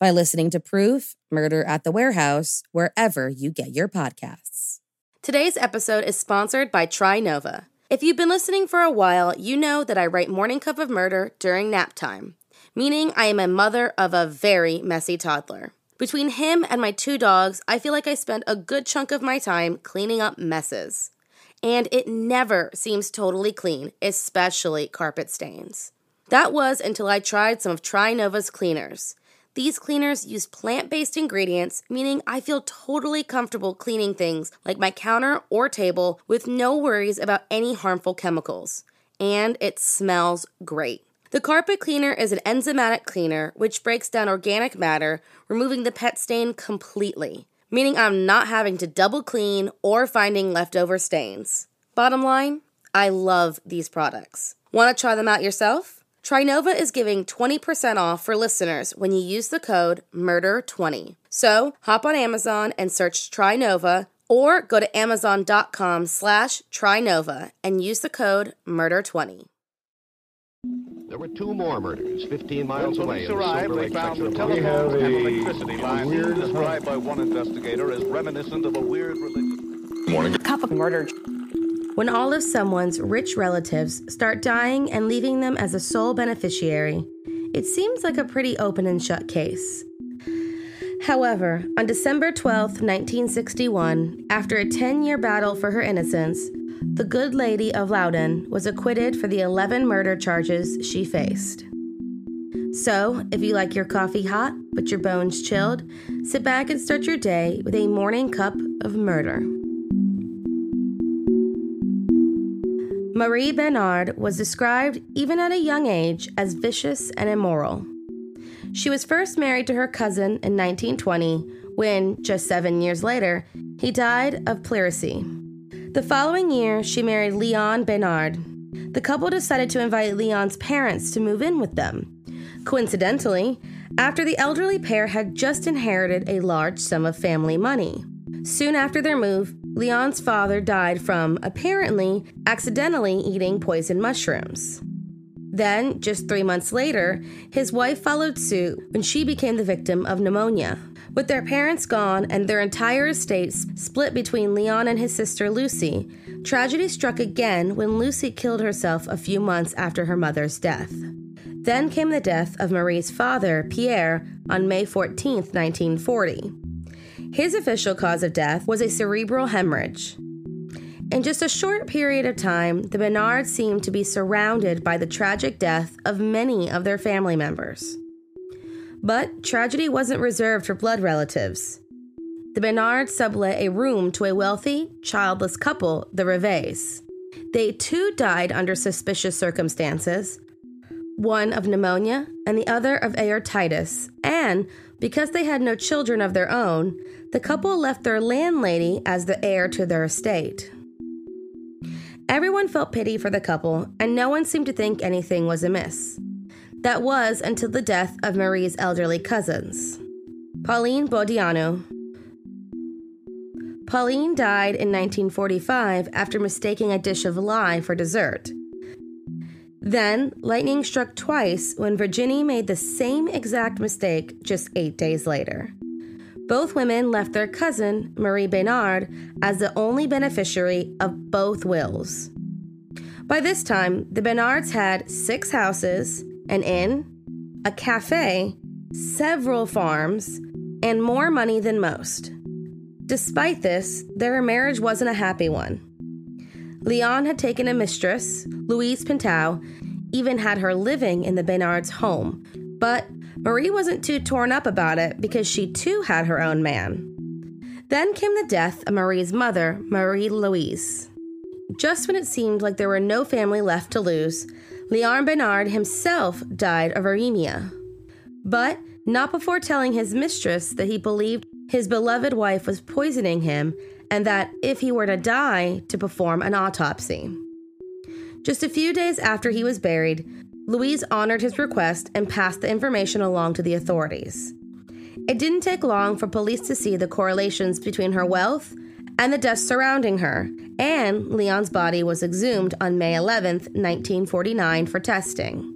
by listening to Proof Murder at the Warehouse wherever you get your podcasts. Today's episode is sponsored by Trinova. If you've been listening for a while, you know that I write Morning Cup of Murder during nap time meaning I am a mother of a very messy toddler. Between him and my two dogs, I feel like I spend a good chunk of my time cleaning up messes. And it never seems totally clean, especially carpet stains. That was until I tried some of Trinova's cleaners. These cleaners use plant based ingredients, meaning I feel totally comfortable cleaning things like my counter or table with no worries about any harmful chemicals. And it smells great. The carpet cleaner is an enzymatic cleaner which breaks down organic matter, removing the pet stain completely, meaning I'm not having to double clean or finding leftover stains. Bottom line, I love these products. Want to try them out yourself? Trinova is giving 20% off for listeners when you use the code MURDER20. So hop on Amazon and search Trinova or go to amazon.com slash Trinova and use the code MURDER20. There were two more murders 15 miles when away. police arrived, they found the telephone and electricity lines described by one investigator as reminiscent of a weird religion. Morning. Cup of murder. When all of someone's rich relatives start dying and leaving them as a sole beneficiary, it seems like a pretty open and shut case. However, on December 12, 1961, after a 10 year battle for her innocence, the good lady of Loudun was acquitted for the 11 murder charges she faced. So, if you like your coffee hot but your bones chilled, sit back and start your day with a morning cup of murder. Marie Besnard was described, even at a young age, as vicious and immoral. She was first married to her cousin in 1920 when, just seven years later, he died of pleurisy. The following year, she married Leon Besnard. The couple decided to invite Leon's parents to move in with them. Coincidentally, after the elderly pair had just inherited a large sum of family money. Soon after their move, Leon's father died from, apparently, accidentally eating poison mushrooms. Then, just three months later, his wife followed suit when she became the victim of pneumonia. With their parents gone and their entire estates split between Leon and his sister Lucy, tragedy struck again when Lucy killed herself a few months after her mother's death. Then came the death of Marie's father, Pierre, on May 14, 1940. His official cause of death was a cerebral hemorrhage. In just a short period of time, the Besnards seemed to be surrounded by the tragic death of many of their family members. But tragedy wasn't reserved for blood relatives. The Besnards sublet a room to a wealthy, childless couple, the Rives. They too died under suspicious circumstances, one of pneumonia and the other of aortitis, and because they had no children of their own, the couple left their landlady as the heir to their estate. Everyone felt pity for the couple, and no one seemed to think anything was amiss. That was until the death of Marie's elderly cousins. Pauline Bodineau. Pauline died in 1945 after mistaking a dish of lye for dessert. Then, lightning struck twice when Virginie made the same exact mistake just eight days later. Both women left their cousin, Marie Besnard, as the only beneficiary of both wills. By this time, the Besnards had six houses, an inn, a cafe, several farms, and more money than most. Despite this, their marriage wasn't a happy one. Leon had taken a mistress, Louise Pintou, even had her living in the Besnards' home, but Marie wasn't too torn up about it because she too had her own man. Then came the death of Marie's mother, Marie Louise. Just when it seemed like there were no family left to lose, Leon Besnard himself died of anemia. But not before telling his mistress that he believed his beloved wife was poisoning him and that if he were to die, to perform an autopsy. Just a few days after he was buried, Louise honored his request and passed the information along to the authorities. It didn't take long for police to see the correlations between her wealth and the deaths surrounding her, and Leon's body was exhumed on May 11, 1949, for testing.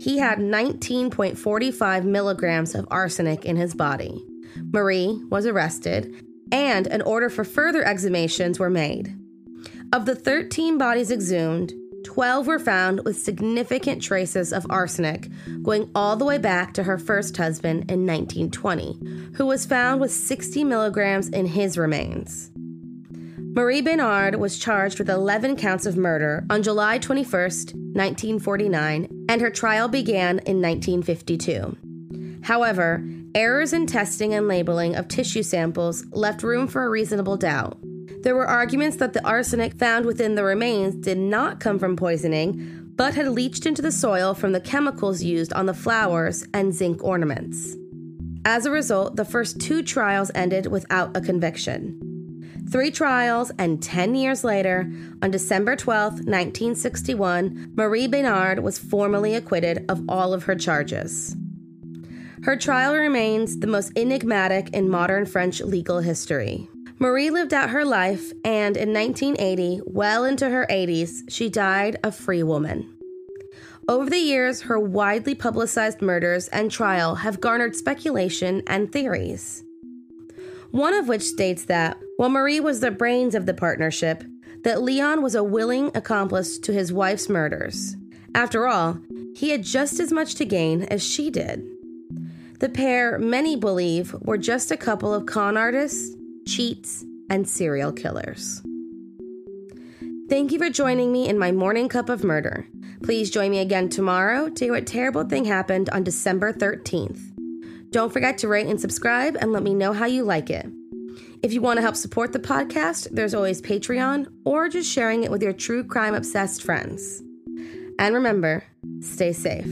He had 19.45 milligrams of arsenic in his body. Marie was arrested, and an order for further exhumations were made. Of the 13 bodies exhumed, 12 were found with significant traces of arsenic, going all the way back to her first husband in 1920, who was found with 60 milligrams in his remains. Marie Besnard was charged with 11 counts of murder on July 21, 1949, and her trial began in 1952. However, errors in testing and labeling of tissue samples left room for a reasonable doubt. There were arguments that the arsenic found within the remains did not come from poisoning, but had leached into the soil from the chemicals used on the flowers and zinc ornaments. As a result, the first two trials ended without a conviction. Three trials, and 10 years later, on December 12, 1961, Marie Besnard was formally acquitted of all of her charges. Her trial remains the most enigmatic in modern French legal history. Marie lived out her life, and in 1980, well into her 80s, she died a free woman. Over the years, her widely publicized murders and trial have garnered speculation and theories. One of which states that, while Marie was the brains of the partnership, that Leon was a willing accomplice to his wife's murders. After all, he had just as much to gain as she did. The pair, many believe, were just a couple of con artists cheats, and serial killers. Thank you for joining me in my morning cup of murder. Please join me again tomorrow to hear what terrible thing happened on December 13th. Don't forget to rate and subscribe and let me know how you like it. If you want to help support the podcast, there's always Patreon or just sharing it with your true crime obsessed friends. And remember, stay safe.